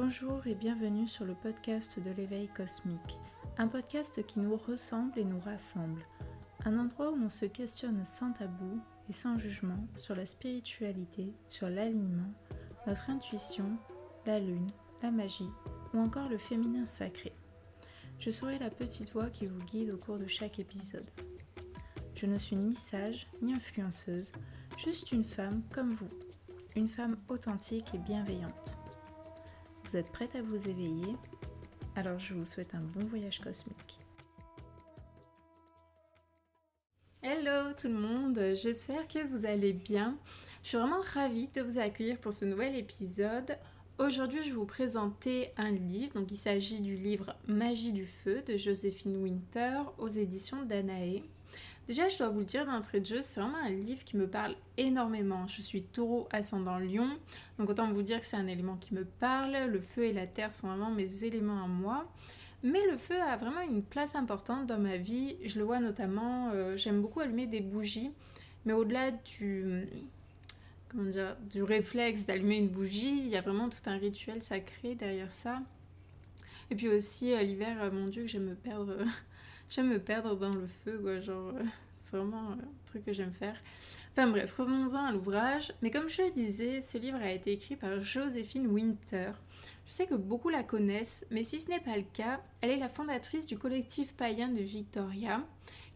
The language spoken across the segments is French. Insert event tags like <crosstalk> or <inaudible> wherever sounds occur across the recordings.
Bonjour et bienvenue sur le podcast de l'éveil cosmique, un podcast qui nous ressemble et nous rassemble, un endroit où l'on se questionne sans tabou et sans jugement sur la spiritualité, sur l'alignement, notre intuition, la lune, la magie ou encore le féminin sacré. Je serai la petite voix qui vous guide au cours de chaque épisode. Je ne suis ni sage ni influenceuse, juste une femme comme vous, une femme authentique et bienveillante. Vous êtes prête à vous éveiller? Alors je vous souhaite un bon voyage cosmique. Hello tout le monde, j'espère que vous allez bien. Je suis vraiment ravie de vous accueillir pour ce nouvel épisode. Aujourd'hui, je vais vous présenter un livre. Donc, il s'agit du livre Magie du feu de Joséphine Winter aux éditions Danae. Déjà, je dois vous le dire d'entrée de jeu, c'est vraiment un livre qui me parle énormément. Je suis taureau ascendant lion, donc autant vous dire que c'est un élément qui me parle. Le feu et la terre sont vraiment mes éléments à moi. Mais le feu a vraiment une place importante dans ma vie. Je le vois notamment, euh, j'aime beaucoup allumer des bougies, mais au-delà du, réflexe d'allumer une bougie, il y a vraiment tout un rituel sacré derrière ça. Et puis aussi, euh, l'hiver, euh, mon Dieu, que j'aime me perdre j'aime me perdre dans le feu, quoi. Genre, euh, c'est vraiment un truc que j'aime faire. Enfin bref, revenons-en à l'ouvrage. Mais comme je le disais, ce livre a été écrit par Joséphine Winter. Je sais que beaucoup la connaissent, mais si ce n'est pas le cas, elle est la fondatrice du collectif païen de Victoria,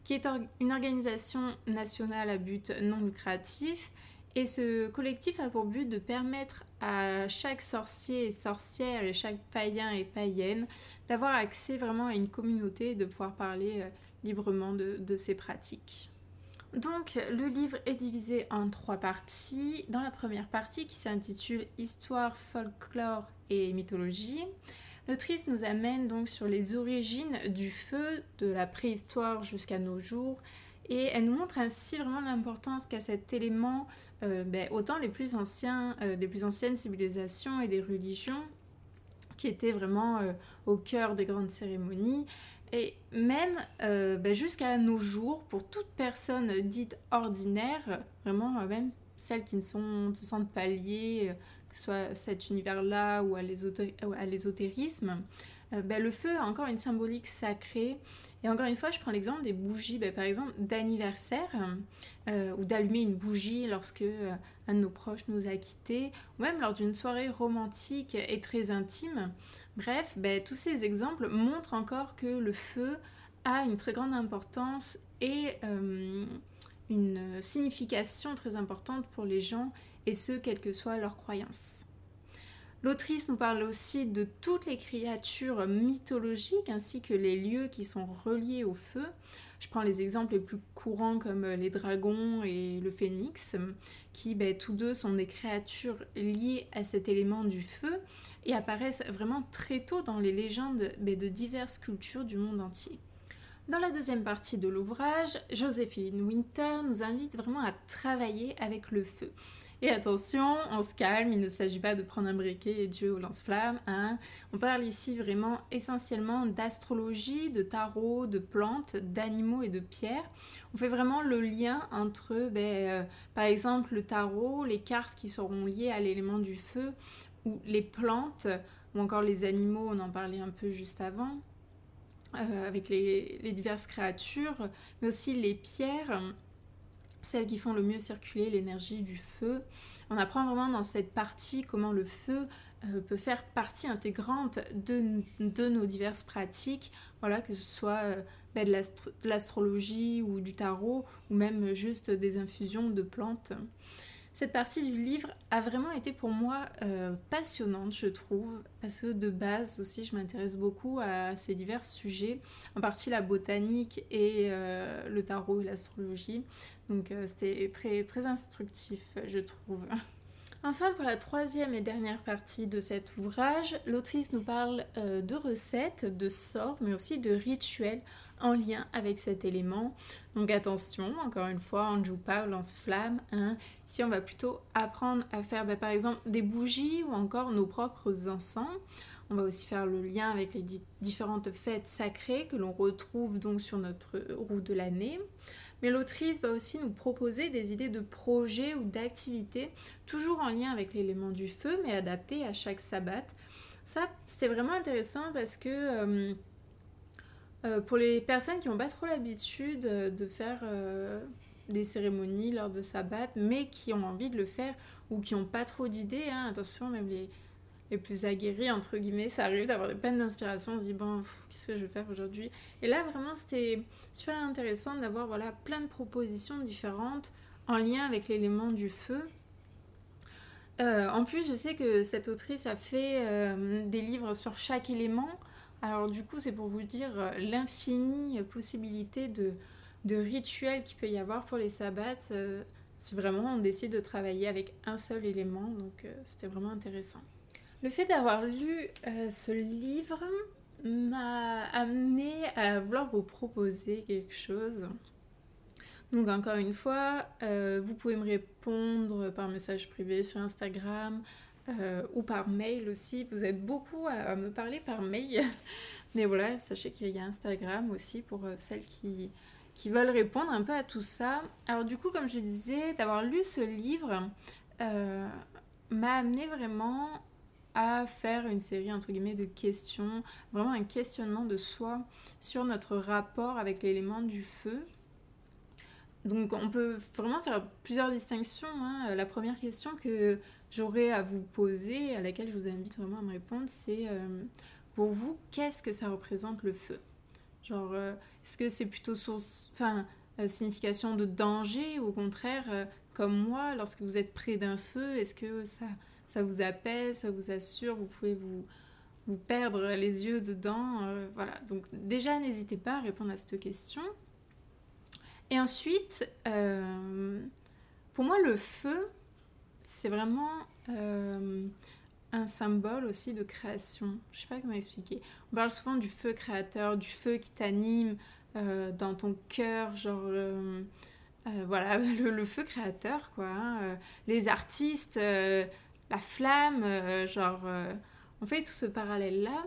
qui est une organisation nationale à but non lucratif. Et ce collectif a pour but de permettre à chaque sorcier et sorcière et chaque païen et païenne d'avoir accès vraiment à une communauté et de pouvoir parler euh, librement de, de ses pratiques. Donc le livre est divisé en trois parties. Dans la première partie qui s'intitule Histoire, folklore et mythologie, l'autrice nous amène donc sur les origines du feu de la préhistoire jusqu'à nos jours et elle nous montre ainsi vraiment l'importance qu'a cet élément, euh, ben, autant les plus anciens, euh, des plus anciennes civilisations et des religions, qui étaient vraiment euh, au cœur des grandes cérémonies, et même ben, jusqu'à nos jours, pour toute personne dite ordinaire, vraiment même celles qui ne sont, se sentent pas liées, que ce soit cet univers-là ou à l'ésotérisme, ben, le feu a encore une symbolique sacrée et encore une fois, je prends l'exemple des bougies, ben, par exemple d'anniversaire, euh, ou d'allumer une bougie lorsque euh, un de nos proches nous a quittés, ou même lors d'une soirée romantique et très intime. Bref, ben, tous ces exemples montrent encore que le feu a une très grande importance et euh, une signification très importante pour les gens, et ce, quelle que soit leur croyance. L'autrice nous parle aussi de toutes les créatures mythologiques ainsi que les lieux qui sont reliés au feu. Je prends les exemples les plus courants comme les dragons et le phénix, qui ben, tous deux sont des créatures liées à cet élément du feu et apparaissent vraiment très tôt dans les légendes ben, de diverses cultures du monde entier. Dans la deuxième partie de l'ouvrage, Joséphine Winter nous invite vraiment à travailler avec le feu. Et attention, on se calme, il ne s'agit pas de prendre un briquet et Dieu au lance-flamme. Hein. On parle ici vraiment essentiellement d'astrologie, de tarot, de plantes, d'animaux et de pierres. On fait vraiment le lien entre, ben, euh, par exemple, le tarot, les cartes qui seront liées à l'élément du feu, ou les plantes, ou encore les animaux, on en parlait un peu juste avant. Euh, avec les, les, diverses créatures, mais aussi les pierres celles qui font le mieux circuler l'énergie du feu. On apprend vraiment dans cette partie comment le feu euh, peut faire partie intégrante de, nos diverses pratiques, voilà, que ce soit euh, ben, de l'astrologie ou du tarot, ou même juste des infusions de plantes. Cette partie du livre a vraiment été pour moi euh, passionnante, je trouve, parce que de base aussi, je m'intéresse beaucoup à ces divers sujets, en partie la botanique et euh, le tarot et l'astrologie. Donc euh, c'était très, très instructif, je trouve. <laughs> Enfin, pour la troisième et dernière partie de cet ouvrage, l'autrice nous parle de recettes, de sorts, mais aussi de rituels en lien avec cet élément. Donc attention, encore une fois, on ne joue pas au lance-flamme. Hein. Si on va plutôt apprendre à faire bah, par exemple des bougies ou encore nos propres encens, on va aussi faire le lien avec les différentes fêtes sacrées que l'on retrouve donc sur notre roue de l'année. Mais l'autrice va aussi nous proposer des idées de projets ou d'activités, toujours en lien avec l'élément du feu, mais adaptées à chaque sabbat. ça, c'était vraiment intéressant parce que pour les personnes qui n'ont pas trop l'habitude de faire des cérémonies lors de sabbat, mais qui ont envie de le faire ou qui n'ont pas trop d'idées, hein, attention, même les, les plus aguerris, entre guillemets, ça arrive d'avoir des peines d'inspiration, on se dit, bon, qu'est-ce que je vais faire aujourd'hui? Et là, vraiment, c'était super intéressant d'avoir voilà, plein de propositions différentes en lien avec l'élément du feu. Euh, en plus, je sais que cette autrice a fait euh, des livres sur chaque élément. Alors du coup, c'est pour vous dire euh, l'infinie possibilité de, de rituels qu'il peut y avoir pour les sabbats si vraiment on décide de travailler avec un seul élément. Donc c'était vraiment intéressant. Le fait d'avoir lu ce livre m'a amené à vouloir vous proposer quelque chose. Donc encore une fois, euh, vous pouvez me répondre par message privé sur Instagram euh, ou par mail aussi. Vous êtes beaucoup à, me parler par mail. <laughs> Mais voilà, sachez qu'il y a Instagram aussi pour euh, celles qui, qui veulent répondre un peu à tout ça. Alors du coup, comme je disais, d'avoir lu ce livre m'a amené vraiment à faire une série entre guillemets de questions, vraiment un questionnement de soi sur notre rapport avec l'élément du feu donc on peut vraiment faire plusieurs distinctions. Hein. La première question que j'aurais à vous poser, à laquelle je vous invite vraiment à me répondre, c'est euh, pour vous, qu'est-ce que ça représente le feu? Genre, euh, est-ce que c'est plutôt source, enfin, signification de danger? Ou au contraire, euh, comme moi, lorsque vous êtes près d'un feu, est-ce que ça, ça vous apaise, ça vous assure, vous pouvez vous, vous perdre les yeux dedans Voilà, donc déjà n'hésitez pas à répondre à cette question. Et ensuite, euh, pour moi, le feu, c'est vraiment euh, un symbole aussi de création. Je sais pas comment expliquer. On parle souvent du feu créateur, du feu qui t'anime euh, dans ton cœur, genre. voilà, <laughs> le, feu créateur, quoi. Hein. Les artistes, la flamme, genre. on fait tout ce parallèle-là.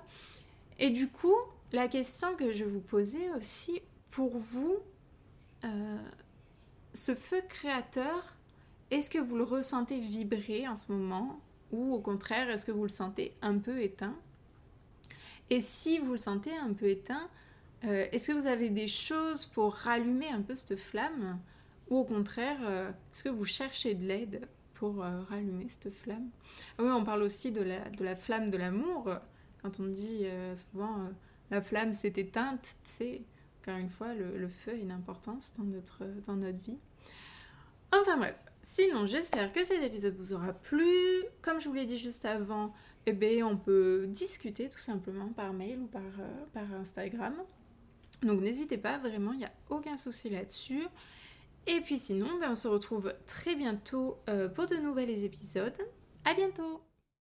Et du coup, la question que je vous posais aussi, pour vous, euh, ce feu créateur, est-ce que vous le ressentez vibrer en ce moment ou au contraire, est-ce que vous le sentez un peu éteint? Et si vous le sentez un peu éteint, euh, est-ce que vous avez des choses pour rallumer un peu cette flamme? Ou au contraire, euh, est-ce que vous cherchez de l'aide? Pour rallumer cette flamme Oui, on parle aussi de la, de la flamme de l'amour. Quand on dit souvent la flamme s'est éteinte, c'est encore une fois, le, feu a une importance dans notre, dans notre vie. Enfin bref, sinon j'espère que cet épisode vous aura plu. Comme je vous l'ai dit juste avant, eh bien, on peut discuter tout simplement par mail ou par, euh, par Instagram. Donc n'hésitez pas, vraiment, il n'y a aucun souci là-dessus. Et puis sinon, ben, on se retrouve très bientôt euh, pour de nouveaux épisodes. À bientôt